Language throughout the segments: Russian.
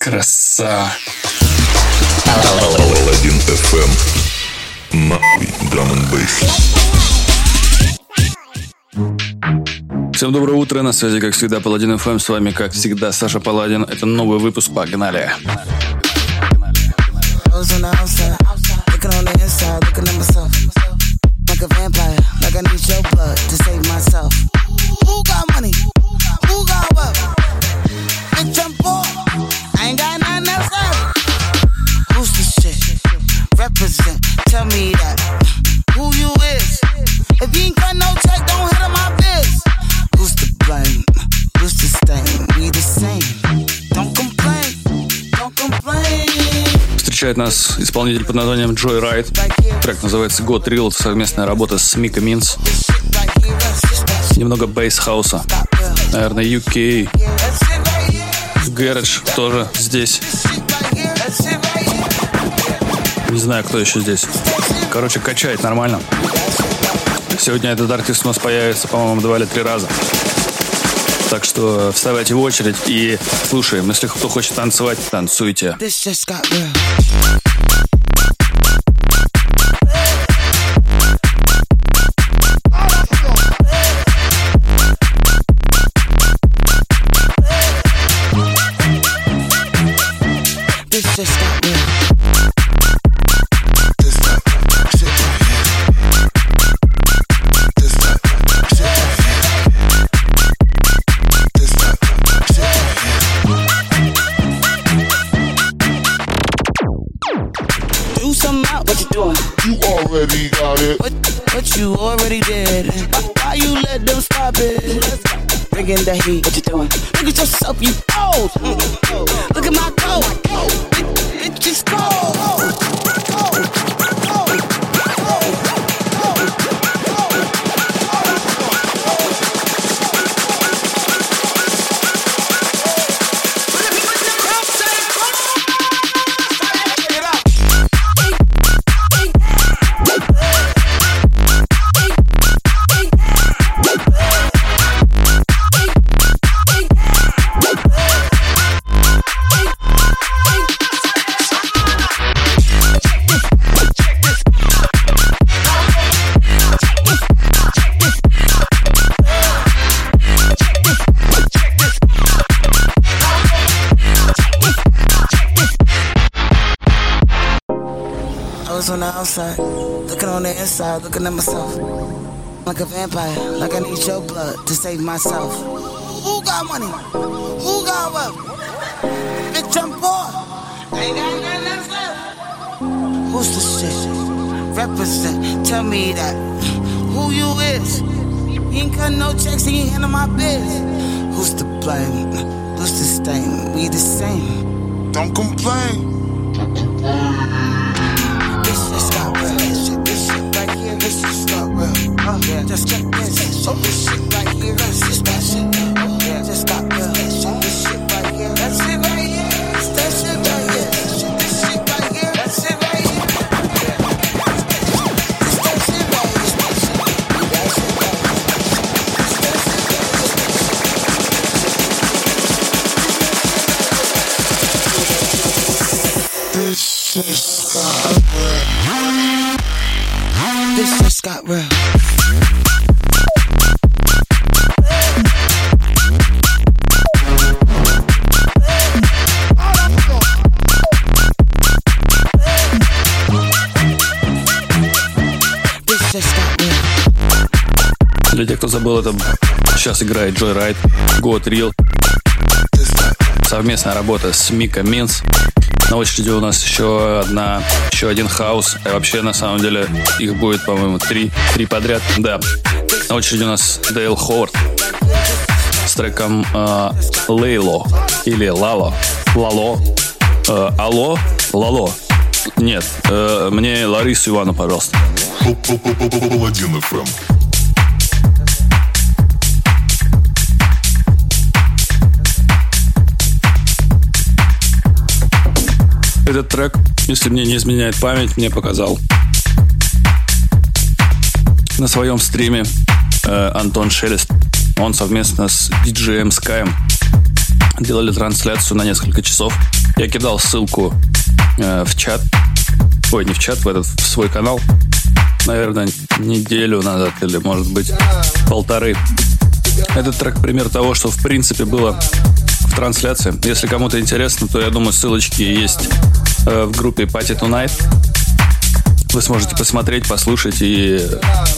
Краса. Паладин FM. Нахуй драм Всем доброе утро, на связи, как всегда, Паладин ФМ. С вами, как всегда, Саша Паладин. Это новый выпуск, погнали. Like a vampire, like I need your blood to save Встречает нас исполнитель под названием Joyryde. Трек называется God Real. Совместная работа с Mika Means. Немного бейс-хауса. Наверное, UK Garage тоже здесь. Не знаю, кто еще здесь. Короче, качает нормально. Сегодня этот артист у нас появится, по-моему, два или три раза. Так что вставайте в очередь и слушаем. Если кто хочет танцевать, танцуйте. the vampire, like I need your blood to save myself. Who got money? Who got wealth? Bitch, I'm poor. ain't got nothing left. Who's the shit? Represent, tell me that. Who you is? You ain't cut no checks, you ain't handle my biz. Who's to blame? Who's to stain? We the same. Don't complain. Забыл, это сейчас играет Joyryde, God Real. Совместная работа с Mika Means. На очереди у нас еще одна, еще один хаус. И вообще, на самом деле, их будет, по-моему, три, три подряд. Да. На очереди у нас Dale Howard с треком э, Лейло или Лало. Лало. Э, алло? Лало. Нет, э, мне Ларису Ивану, пожалуйста. Этот трек, если мне не изменяет память, мне показал на своем стриме э, Антон Шелест. Он совместно с DJ Sky делали трансляцию на несколько часов. Я кидал ссылку э, в чат, ой, не в чат, в этот в свой канал, наверное, неделю назад или, может быть, полторы. Этот трек пример того, что в принципе было трансляции. Если кому-то интересно, то я думаю, ссылочки есть э, в группе Party Tonight. Вы сможете посмотреть, послушать и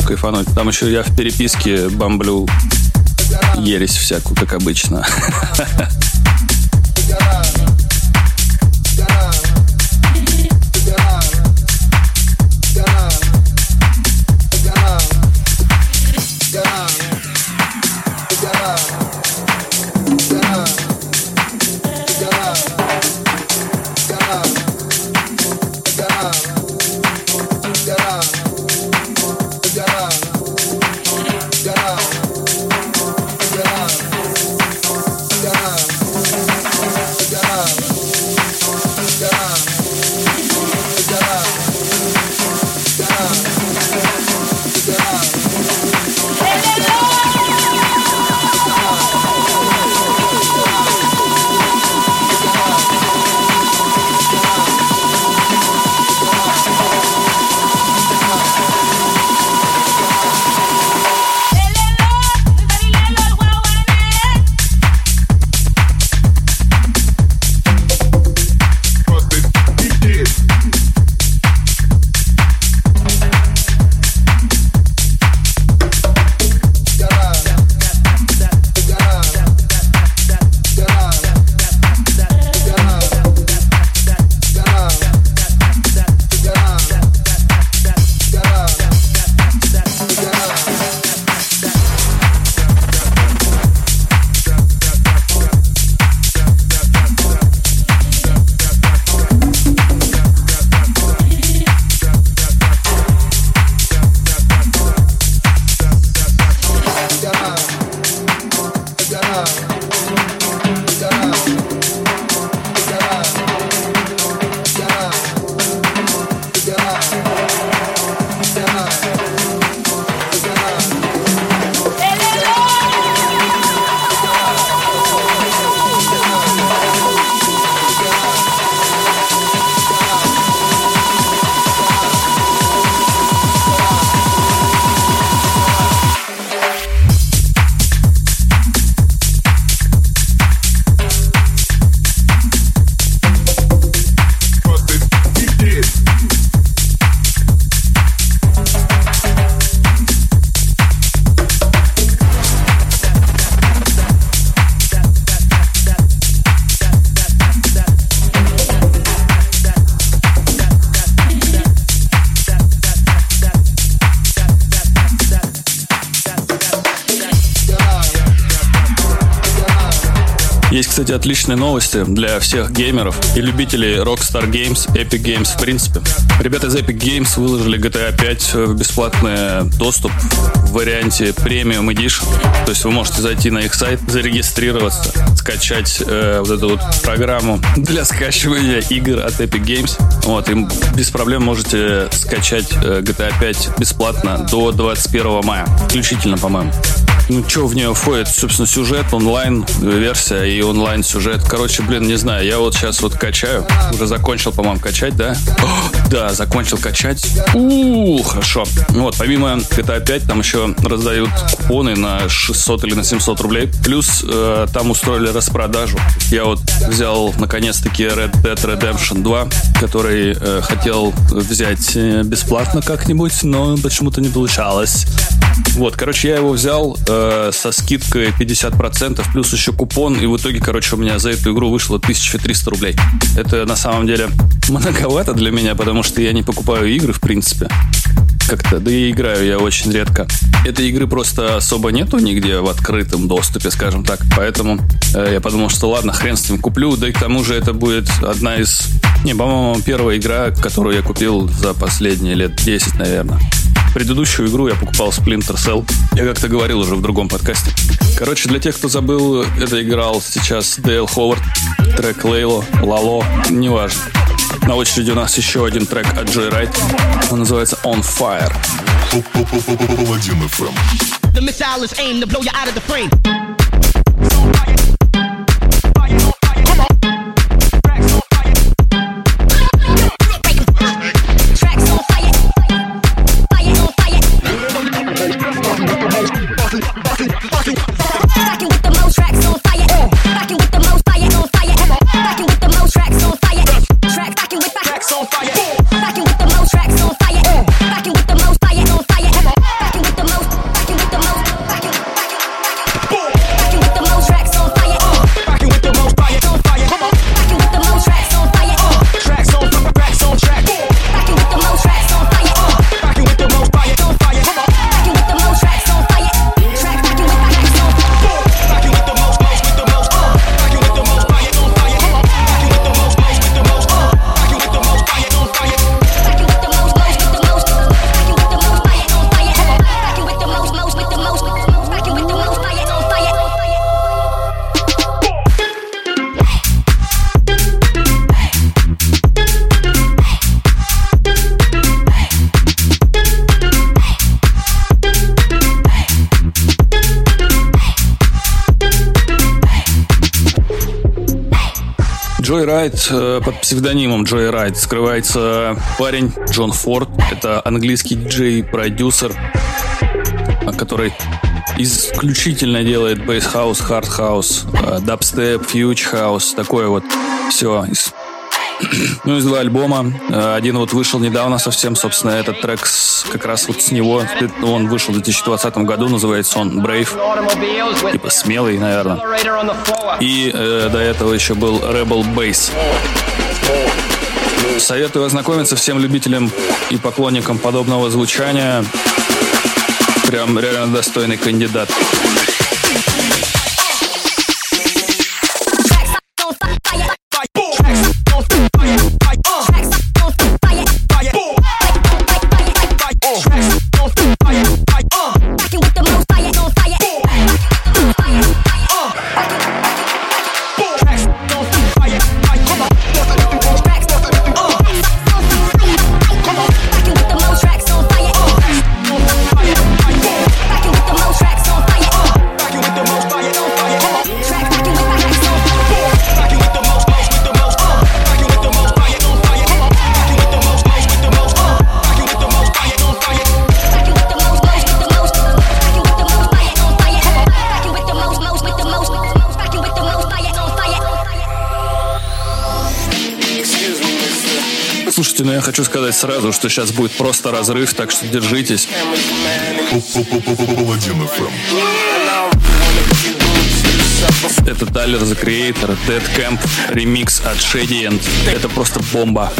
кайфануть. Там еще я в переписке бомблю ересь всякую, как обычно. кстати, отличные новости для всех геймеров и любителей Rockstar Games, Epic Games в принципе. Ребята из Epic Games выложили GTA 5 в бесплатный доступ в варианте Premium Edition. То есть вы можете зайти на их сайт, зарегистрироваться, скачать э, вот эту вот программу для скачивания игр от Epic Games. Вот, и без проблем можете скачать э, GTA 5 бесплатно до 21 мая. Включительно, по-моему. Ну, что в нее входит? Собственно, сюжет, онлайн-версия и онлайн-сюжет. Короче, блин, не знаю, я вот сейчас вот качаю. Уже закончил, по-моему, качать, да? О, да, закончил качать. У, хорошо. Вот, помимо GTA 5, там еще раздают купоны на 600 или на 700 рублей. Плюс э, там устроили распродажу. Я вот взял, наконец-таки, Red Dead Redemption 2, который э, хотел взять э, бесплатно как-нибудь, но почему-то не получалось. Вот, короче, я его взял э, со скидкой 50%, плюс еще купон, и в итоге, короче, у меня за эту игру вышло 1300 рублей. Это на самом деле многовато для меня, потому что я не покупаю игры, в принципе. Как-то, да и играю я очень редко. Этой игры просто особо нету нигде в открытом доступе, скажем так. Поэтому э, я подумал, что ладно, хрен с ним куплю. Да и к тому же это будет одна из... Не, по-моему, первая игра, которую я купил за последние лет 10, наверное. Предыдущую игру я покупал Splinter Cell. Я как-то говорил уже в другом подкасте. Короче, для тех, кто забыл, это играл сейчас Дейл Ховард, трек Лейло, Лало, неважно. На очереди у нас еще один трек от Джой Райт. Он называется On Fire. The missile is aimed to blow you out of the frame. Joyryde э, под псевдонимом Joyryde скрывается парень John Ford. Это английский диджей-продюсер, который исключительно делает bass house, hard house, дабстеп, future house, такое вот все ну, из два альбома. Э, один вот вышел недавно совсем, собственно, этот трек с, как раз вот с него. Он вышел в 2020 году, называется он Brave. Типа смелый, наверное. И э, до этого еще был Rebel Bass. Советую ознакомиться всем любителям и поклонникам подобного звучания. Прям реально достойный кандидат. Хочу сказать сразу, что сейчас будет просто разрыв, так что держитесь. Это Тайлер The Creator, Dead Camp, ремикс от Shady End. Это просто бомба.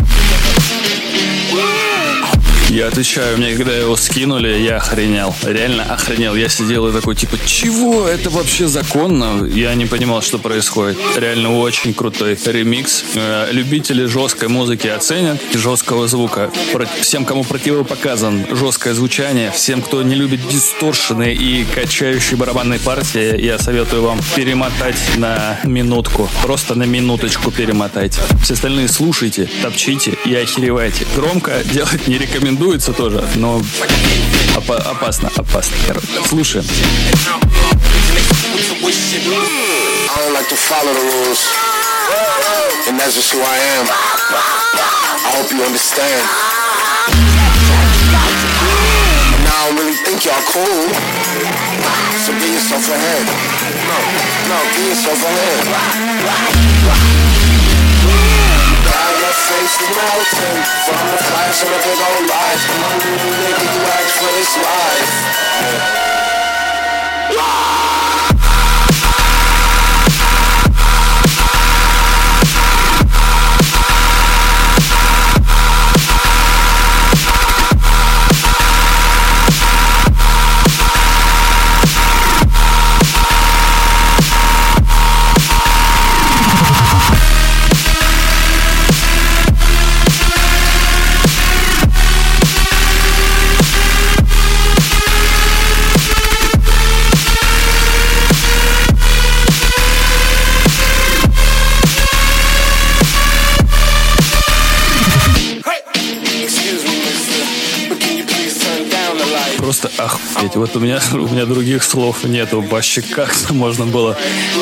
Я отвечаю, мне когда его скинули, я охренел. Реально охренел. Я сидел и такой, типа, чего? Это вообще законно? Я не понимал, что происходит. Реально очень крутой ремикс. Э, любители жесткой музыки оценят, жесткого звука. Всем, кому противопоказан жесткое звучание, всем, кто не любит дисторшены и качающие барабанные партии, я советую вам перемотать на минутку. Просто на минуточку перемотайте. Все остальные слушайте, топчите и охеревайте. Громко делать не рекомендую рекомендуется тоже, но опа- опасно, опасно. Короче, слушаем. And that's just who I am. I hope you understand. Now I don't really think y'all cool. So give yourself a hand. No, no, give yourself a hand face is melting From the flash of a big old light Come on, nigga, you act for this life yeah. Охуеть. Вот у меня, у меня других слов нету. Вообще как-то можно было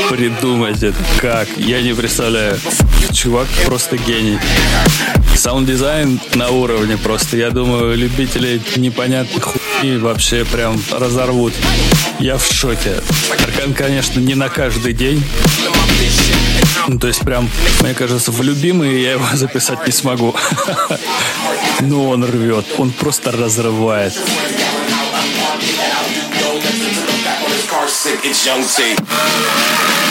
придумать это. Как? Я не представляю. Чувак просто гений. Саунд-дизайн на уровне просто. Я думаю, любители непонятных хуйни вообще прям разорвут. Я в шоке. Аркан, конечно, не на каждый день. Ну, то есть прям, мне кажется, в любимые я его записать не смогу. Но он рвет, он просто разрывает. It's Young T.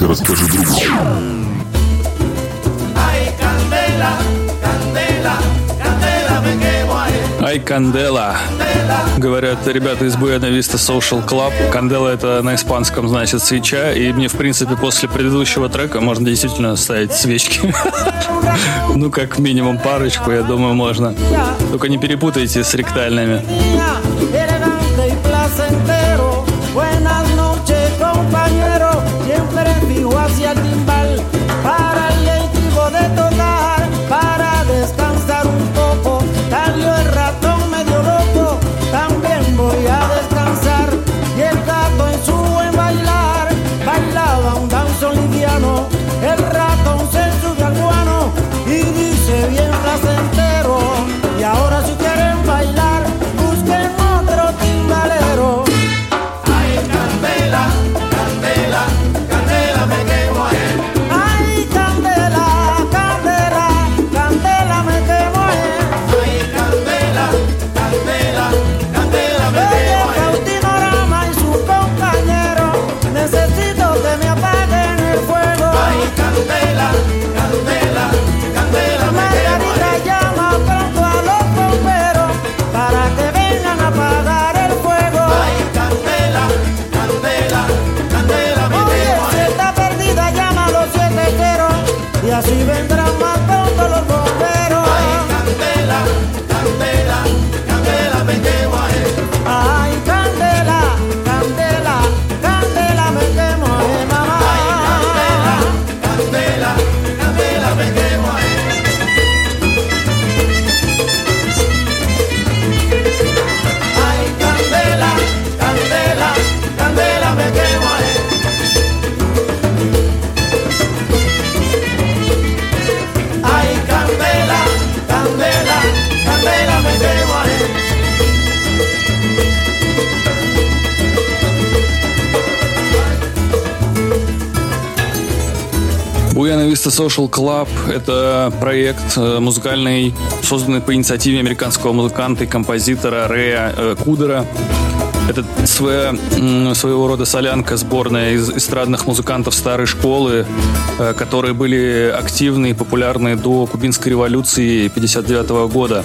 и расскажи другу. Ай, Кандела. Говорят ребята из Буэна Виста Social Club. Кандела это на испанском значит свеча. И мне, в принципе, после предыдущего трека можно действительно ставить свечки. Ну, как минимум парочку, я думаю, можно. Только не перепутайте с ректальными. Vista Social Club — это проект э, музыкальный, созданный по инициативе американского музыканта и композитора Рэя э, Кудера. Это своя, своего рода солянка, сборная из эстрадных музыкантов старой школы, э, которые были активны и популярны до кубинской революции 59 года.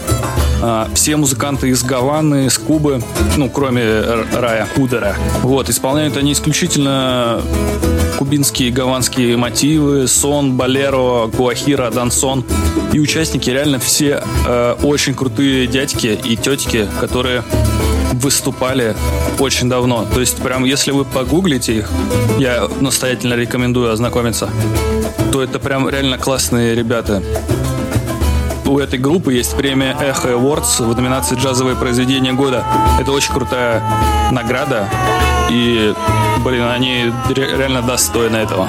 А, все музыканты из Гаваны, из Кубы, ну, кроме Рая Кудера. Вот, исполняют они исключительно кубинские гаванские мотивы, сон, болеро, гуахира, дансон. И участники реально все э, очень крутые дядьки и тетки, которые выступали очень давно. То есть, прям, если вы погуглите их, я настоятельно рекомендую ознакомиться, то это прям реально классные ребята. У этой группы есть премия Echo Awards в номинации «Джазовое произведение года». Это очень крутая награда. И, блин, они реально достойны этого.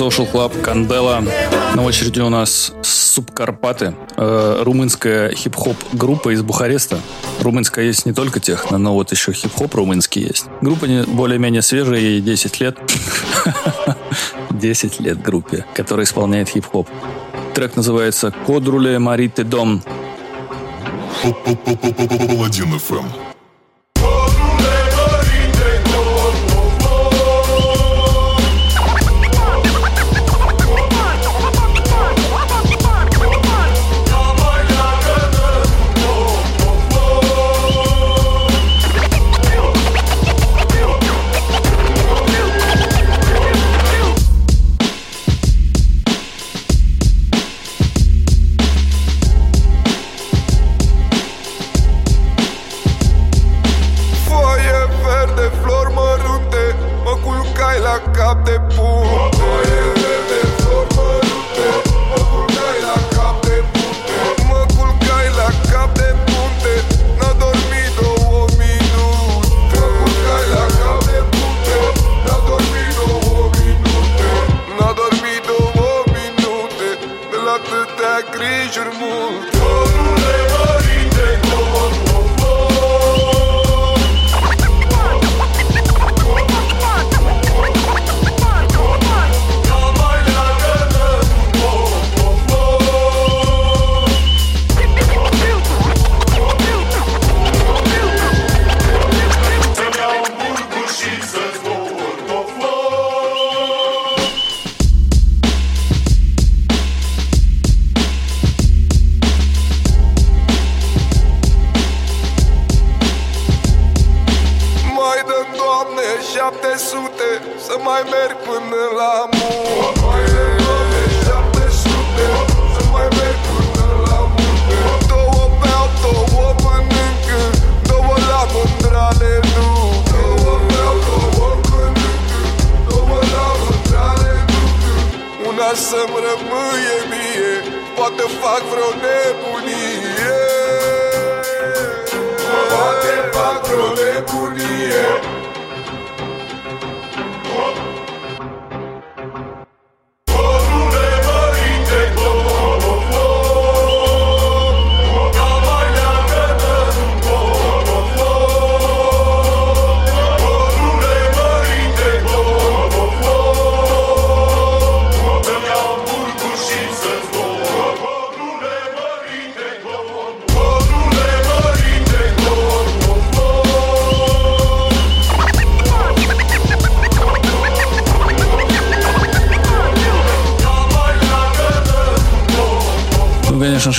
Social Club, Кандела. На очереди у нас Субкарпаты, э, румынская хип-хоп группа из Бухареста. Румынская есть не только техно, но вот еще хип-хоп румынский есть. Группа более-менее свежая, ей 10 лет. 10 лет группе, которая исполняет хип-хоп. Трек называется «Кодруле Марите Дом». Паладин ФМ.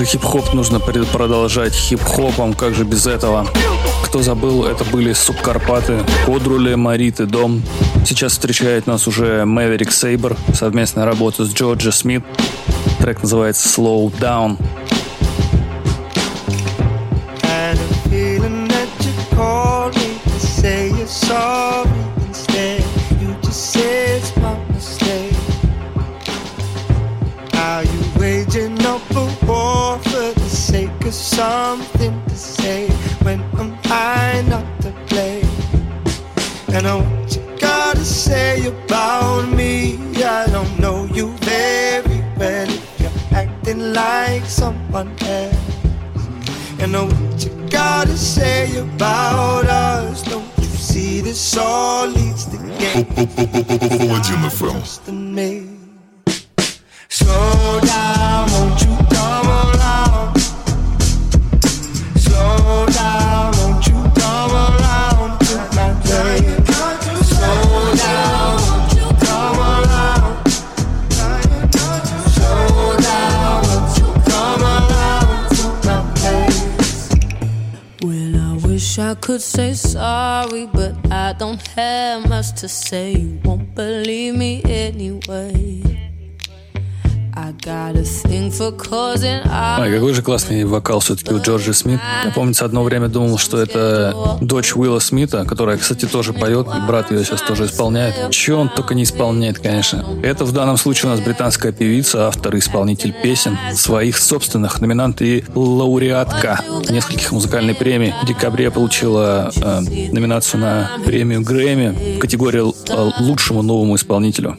Же, хип-хоп нужно продолжать хип-хопом, как же без этого. Кто забыл, это были Субкарпаты, Кодрули, Мариты, Дом. Сейчас встречает нас уже Maverick Saber, совместная работа с Джорджи Смит. Трек называется Slow Down. Ой, какой же классный вокал все-таки у Джорджи Смит. Я помню, одно время думал, что это дочь Уилла Смита, которая, кстати, тоже поет, и брат ее сейчас тоже исполняет. Че он только не исполняет, конечно. Это в данном случае у нас британская певица, автор и исполнитель песен, своих собственных, номинант и лауреатка нескольких музыкальных премий. В декабре получила э, номинацию на премию Грэмми в категории э, лучшему новому исполнителю.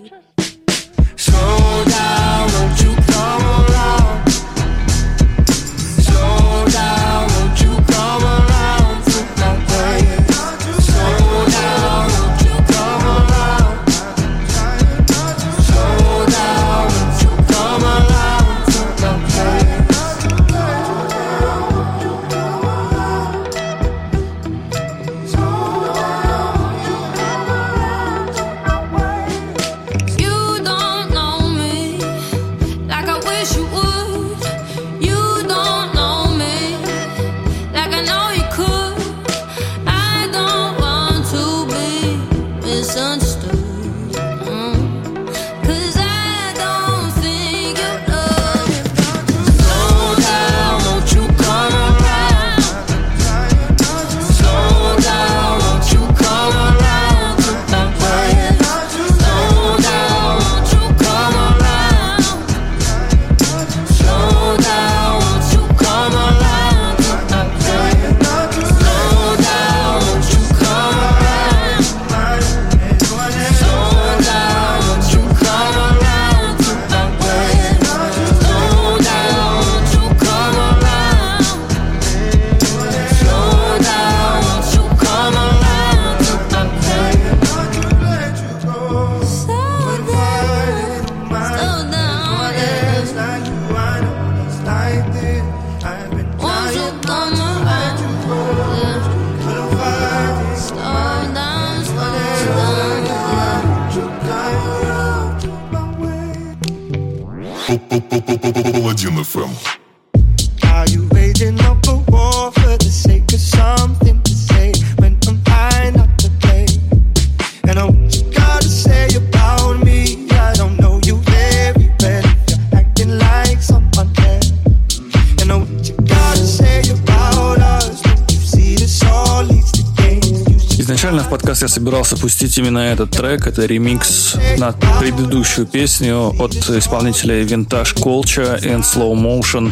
Я собирался пустить именно этот трек. Это ремикс на предыдущую песню от исполнителя Vintage Culture and Slow Motion.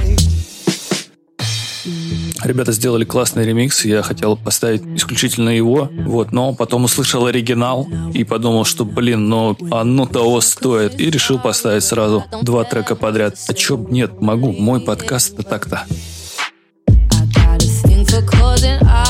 Ребята сделали классный ремикс, я хотел поставить исключительно его, вот, но потом услышал оригинал и подумал, что, блин, ну оно того стоит, и решил поставить сразу два трека подряд. А чё, нет, могу, мой подкаст это так-то. could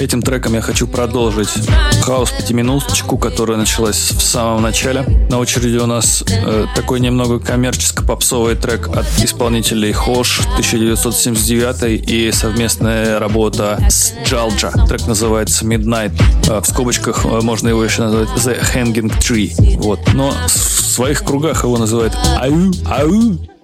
Этим треком я хочу продолжить хаос пятиминуточку, которая началась в самом начале. На очереди у нас э, такой немного коммерческо-попсовый трек от исполнителей Хош 1979 и совместная работа с Джалджа. Трек называется Midnight. Э, в скобочках э, можно его еще назвать The Hanging Tree. Вот. Но в своих кругах его называют Ау, Ау.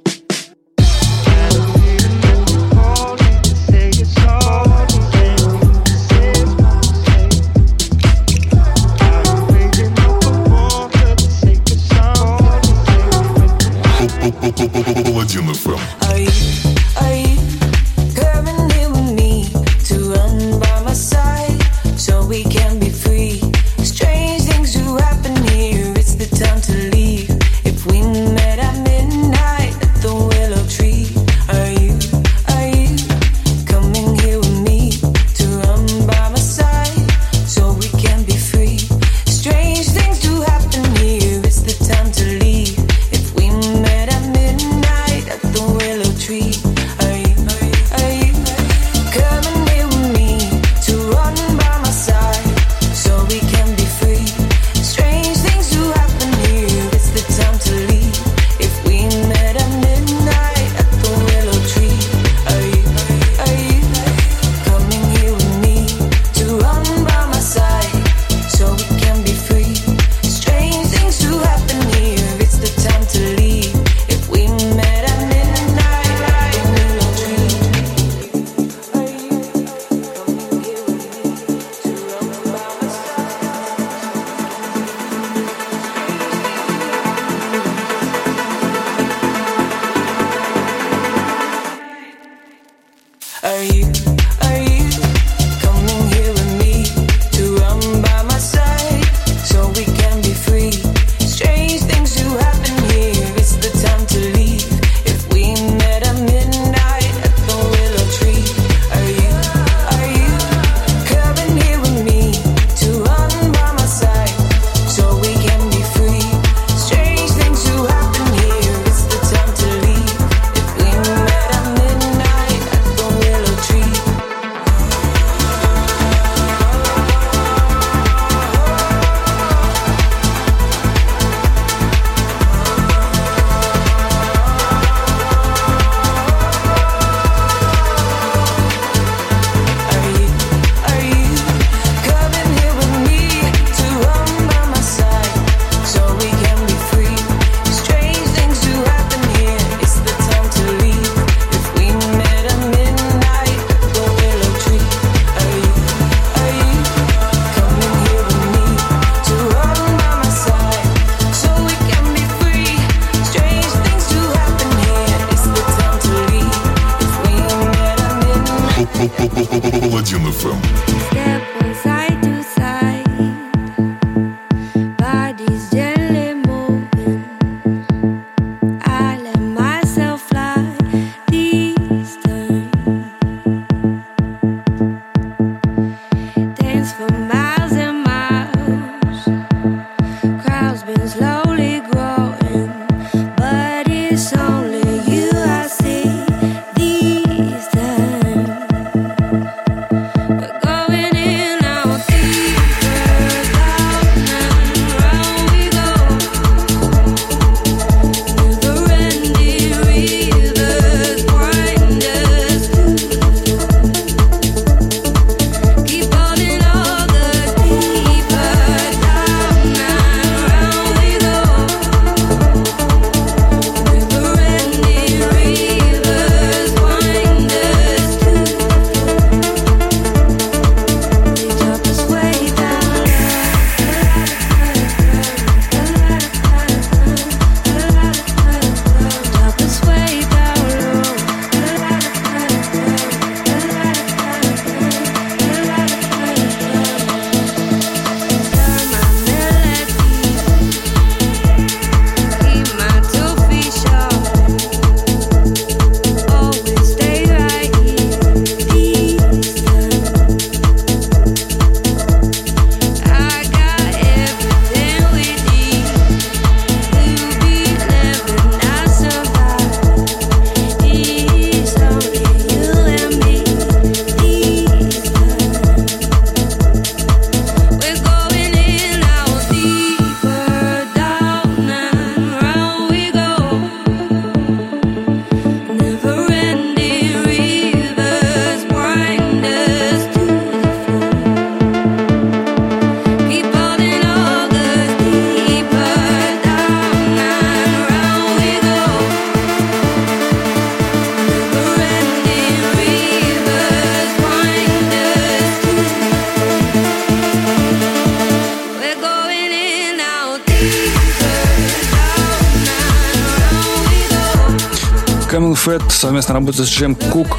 Fat совместно работает с Джем Кук.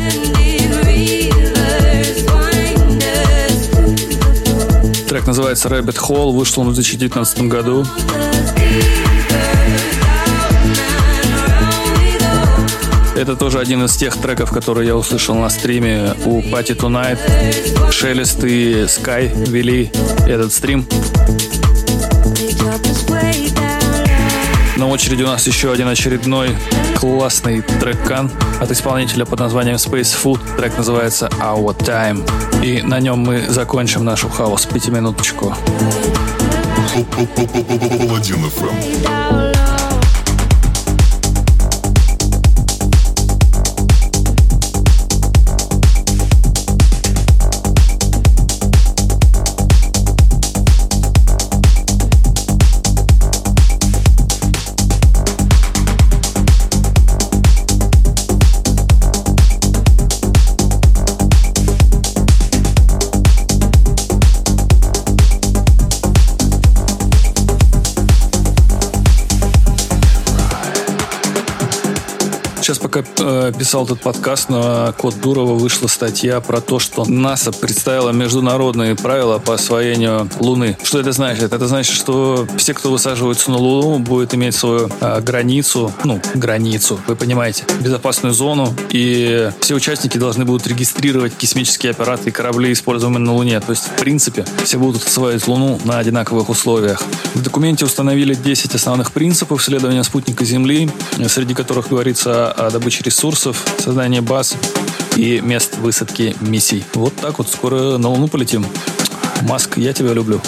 Трек называется Rabbit Hole, вышел он в 2019 году. Это тоже один из тех треков, которые я услышал на стриме у Party Tonight. Шелест и Sky вели этот стрим. На очереди у нас еще один очередной классный треккан от исполнителя под названием Space Food. Трек называется Our Time. И на нем мы закончим нашу хаос пятиминуточку. Паладин FM. Пока э, писал этот подкаст, на Код Дурова вышла статья про то, что НАСА представила международные правила по освоению Луны. Что это значит? Это значит, что все, кто высаживается на Луну, будет иметь свою э, границу, ну, границу, вы понимаете, безопасную зону, и все участники должны будут регистрировать космические аппараты и корабли, используемые на Луне. То есть, в принципе, все будут осваивать Луну на одинаковых условиях. В документе установили 10 основных принципов исследования спутника Земли, среди которых говорится о добыче ресурсов, создании баз и мест высадки миссий. Вот так вот скоро на Луну полетим. Маск, я тебя люблю.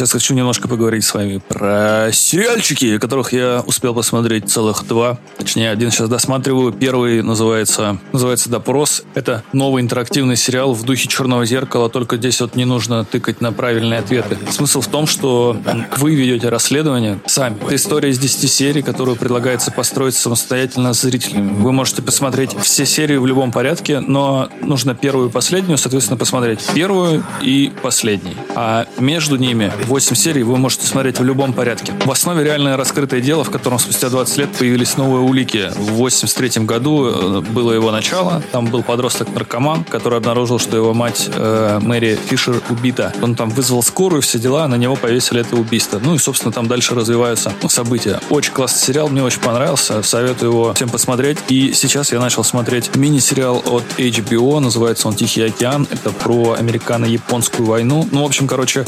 Сейчас хочу немножко поговорить с вами про сериальчики, которых я успел посмотреть целых два. Точнее, один сейчас досматриваю. Первый называется, называется «Допрос». Это новый интерактивный сериал в духе «Черного зеркала», только здесь вот не нужно тыкать на правильные ответы. Смысл в том, что вы ведете расследование сами. Это история из 10 серий, которую предлагается построить самостоятельно с зрителями. Вы можете посмотреть все серии в любом порядке, но нужно первую и последнюю, соответственно, посмотреть первую и последний. А между ними 8 серий вы можете смотреть в любом порядке. В основе реальное раскрытое дело, в котором спустя 20 лет появились новые улики. В 83 году э, было его начало. Там был подросток-наркоман, который обнаружил, что его мать э, Мэри Фишер убита. Он там вызвал скорую, все дела, на него повесили это убийство. Ну и, собственно, там дальше развиваются события. Очень классный сериал, мне очень понравился. Советую его всем посмотреть. И сейчас я начал смотреть мини-сериал от HBO, называется он «Тихий океан». Это про американо-японскую войну. Ну, в общем, короче,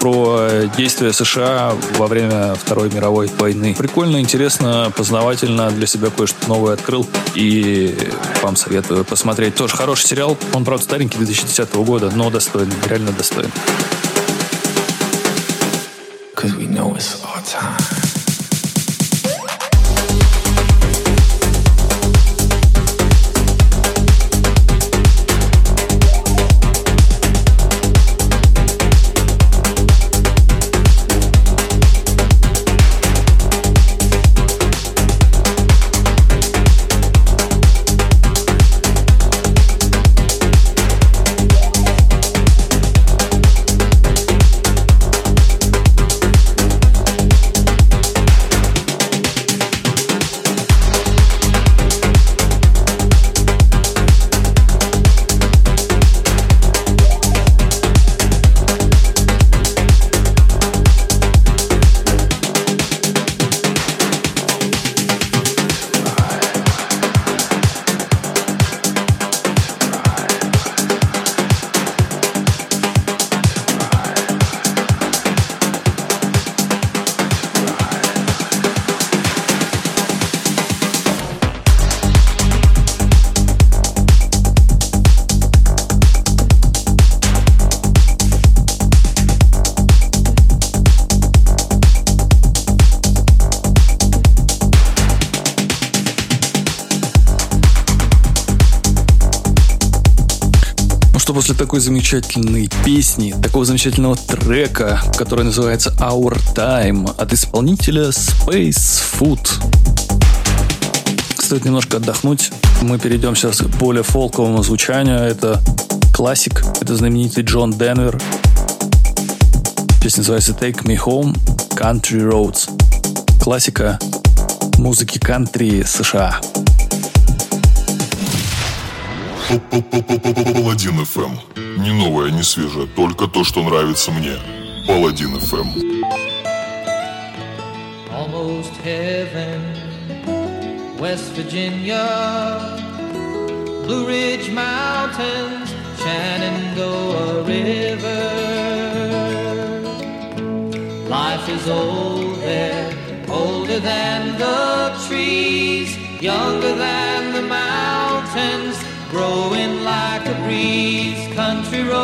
про действия США во время Второй мировой войны. Прикольно, интересно, познавательно, для себя кое-что новое открыл. И вам советую посмотреть. Тоже хороший сериал. Он, правда, старенький, 2010 года, но достойный, реально достойный. Cause we know it's our time. после такой замечательной песни, такого замечательного трека, который называется Our Time от исполнителя Space Food. Стоит немножко отдохнуть. Мы перейдем сейчас к более фолковому звучанию. Это классик, это знаменитый Джон Денвер. Песня называется Take Me Home, Country Roads. Классика музыки кантри США. Паладин FM. Не новое, не свежее, только то, что нравится мне. Паладин FM. Almost heaven, West Virginia, Blue Ridge Mountains, Shenandoah River. Life is old there, older than the trees, younger than the mountains. growing like a breeze, country roads,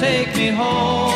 take me home.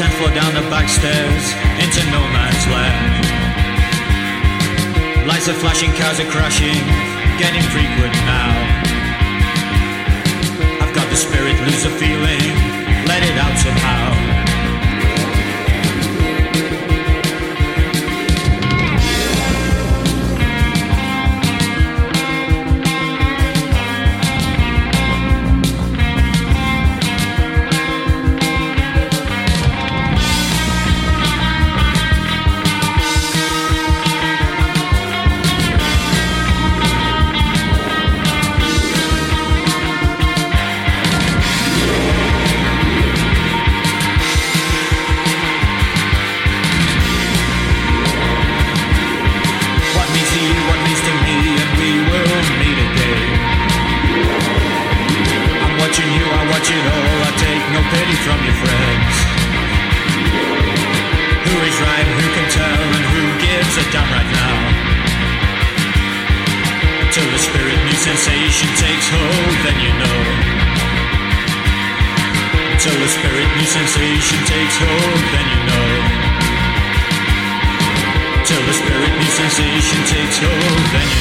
10th floor down the back stairs into no man's land. Lights are flashing, cars are crashing, getting frequent now. I've got the spirit, lose the feeling, let it out somehow. sensation takes hold, then you know. Till the spirit new sensation takes hold, then you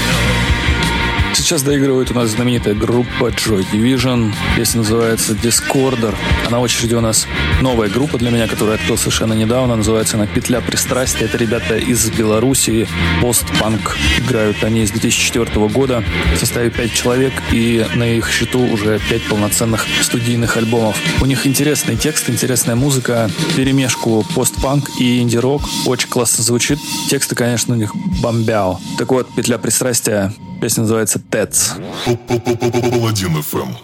Сейчас доигрывает у нас знаменитая группа Joy Division. Песня называется Discorder. А на очереди у нас новая группа для меня, которая открыл совершенно недавно. Называется она «Петля пристрастия». Это ребята из Белоруссии. Постпанк. Играют они с 2004 года. В составе 5 человек. И на их счету уже 5 полноценных студийных альбомов. У них интересный текст, интересная музыка. Перемешку постпанк и инди-рок. Очень классно звучит. Тексты, конечно, у них бомбяо. Так вот, «Петля пристрастия» Песня называется «Тэц». Паладин ФМ.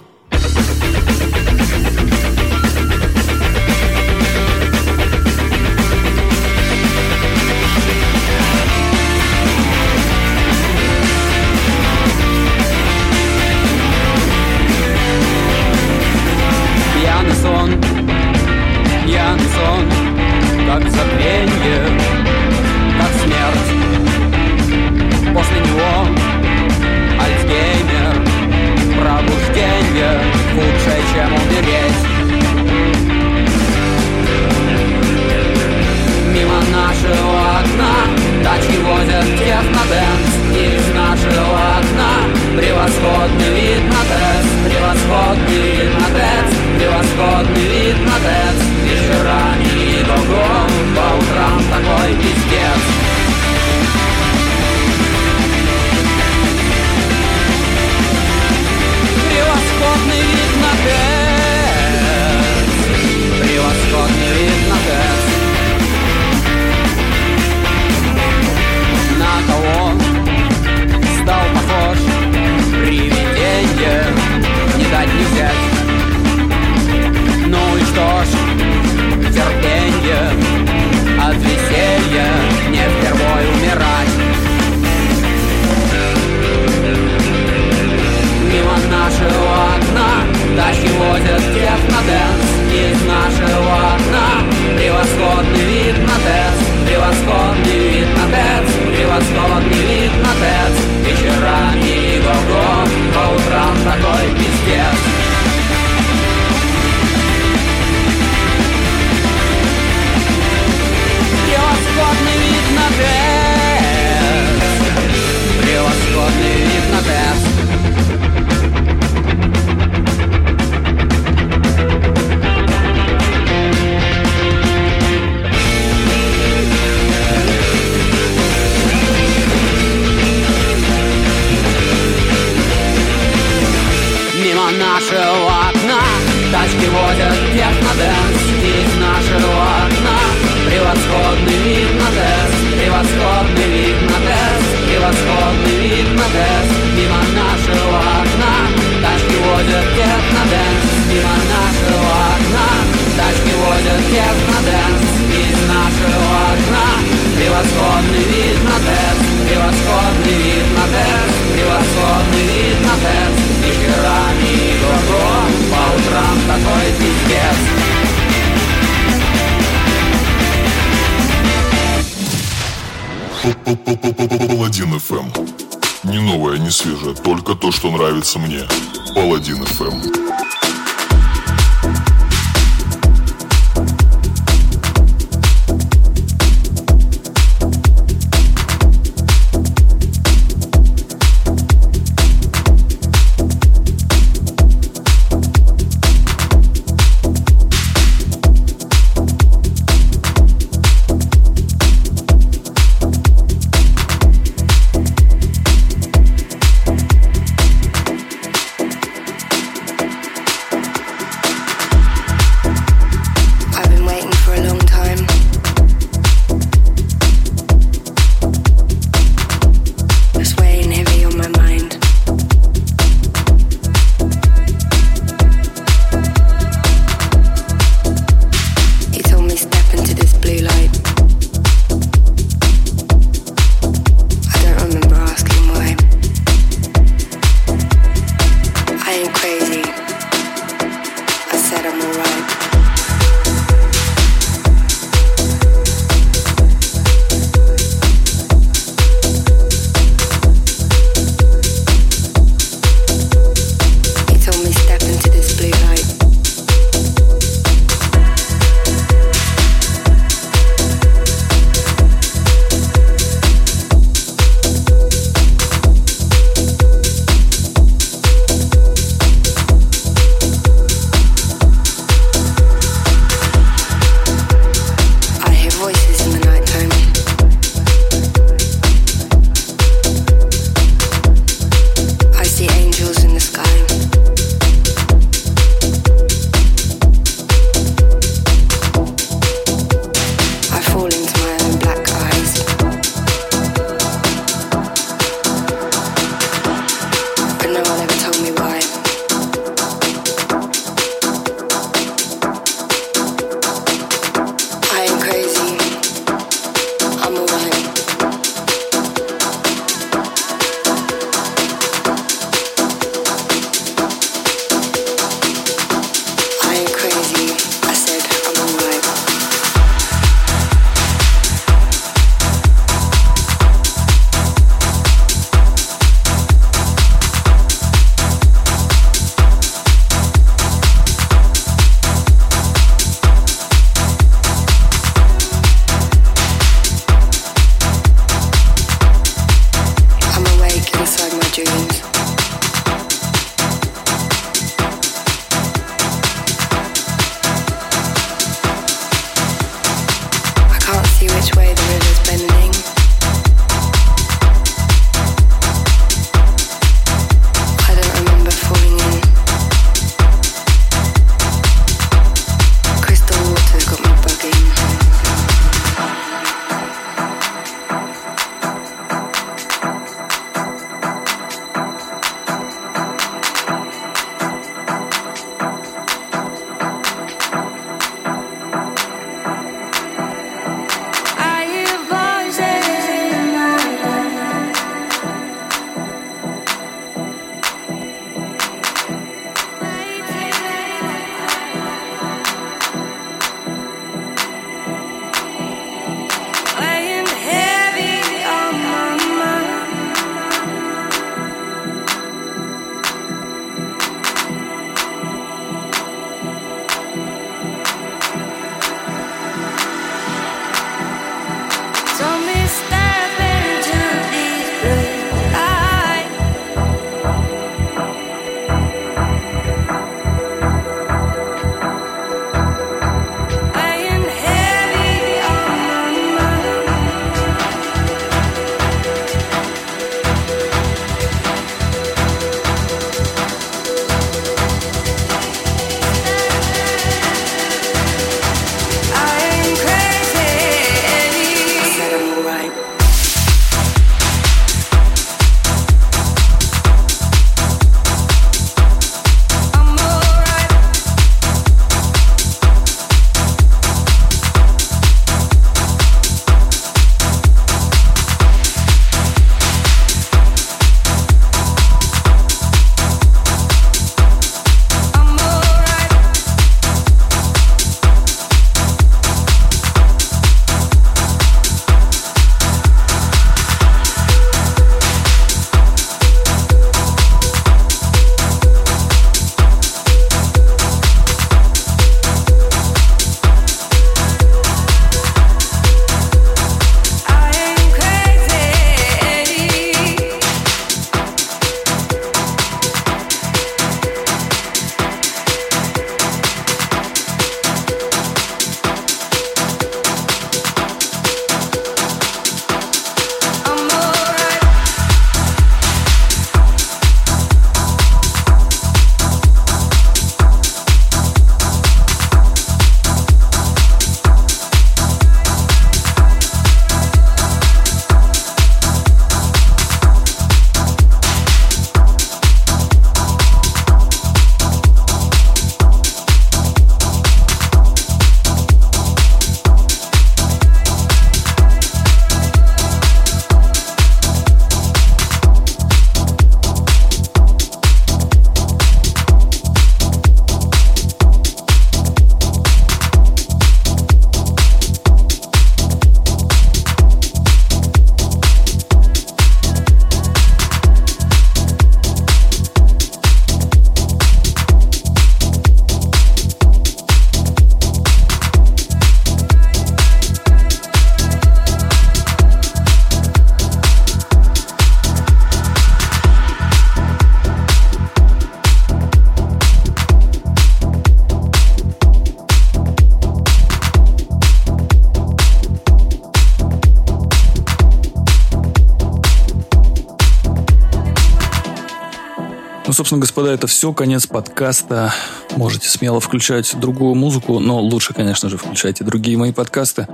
Собственно, господа, это все, конец подкаста. Можете смело включать другую музыку, но лучше, конечно же, включайте другие мои подкасты.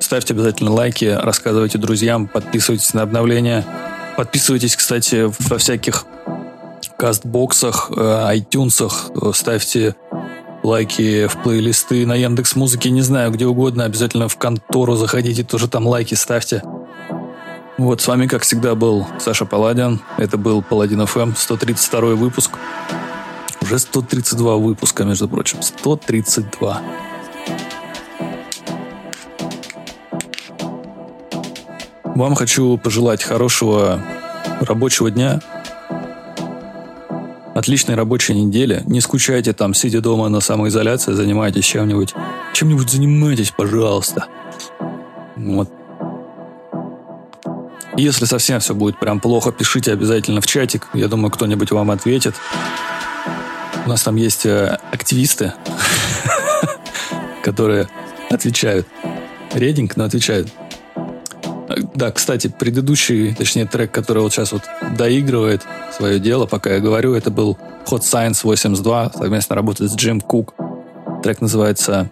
Ставьте обязательно лайки, рассказывайте друзьям, подписывайтесь на обновления. Подписывайтесь, кстати, во всяких кастбоксах, э, ставьте лайки в плейлисты на Яндекс Музыке, не знаю, где угодно, обязательно в контору заходите, тоже там лайки ставьте. Вот, с вами, как всегда, был Саша Паладин. Это был Паладин FM, 132 выпуск. Уже 132 выпуска, между прочим. 132. Вам хочу пожелать хорошего рабочего дня, отличной рабочей недели. Не скучайте там, сидя дома на самоизоляции, занимайтесь чем-нибудь. Чем-нибудь занимайтесь, пожалуйста. Вот. Если совсем все будет прям плохо, пишите обязательно в чатик. Я думаю, кто-нибудь вам ответит. У нас там есть э, активисты, которые отвечают. Рединг, но отвечают. Да, кстати, предыдущий, точнее, трек, который вот сейчас вот доигрывает свое дело, пока я говорю, это был Hot Science 82, совместно работает с Джим Кук. Трек называется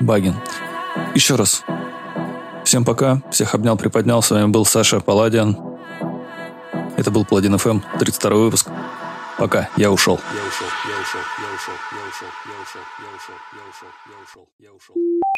«Багин». Еще раз, Всем пока. Всех обнял, приподнял. С вами был Саша Паладиан. Это был Паладин ФМ, 32 выпуск. Пока, я ушел. Я ушел, я ушел, я ушел, я ушел, я ушел, я ушел, я ушел, я ушел, я ушел.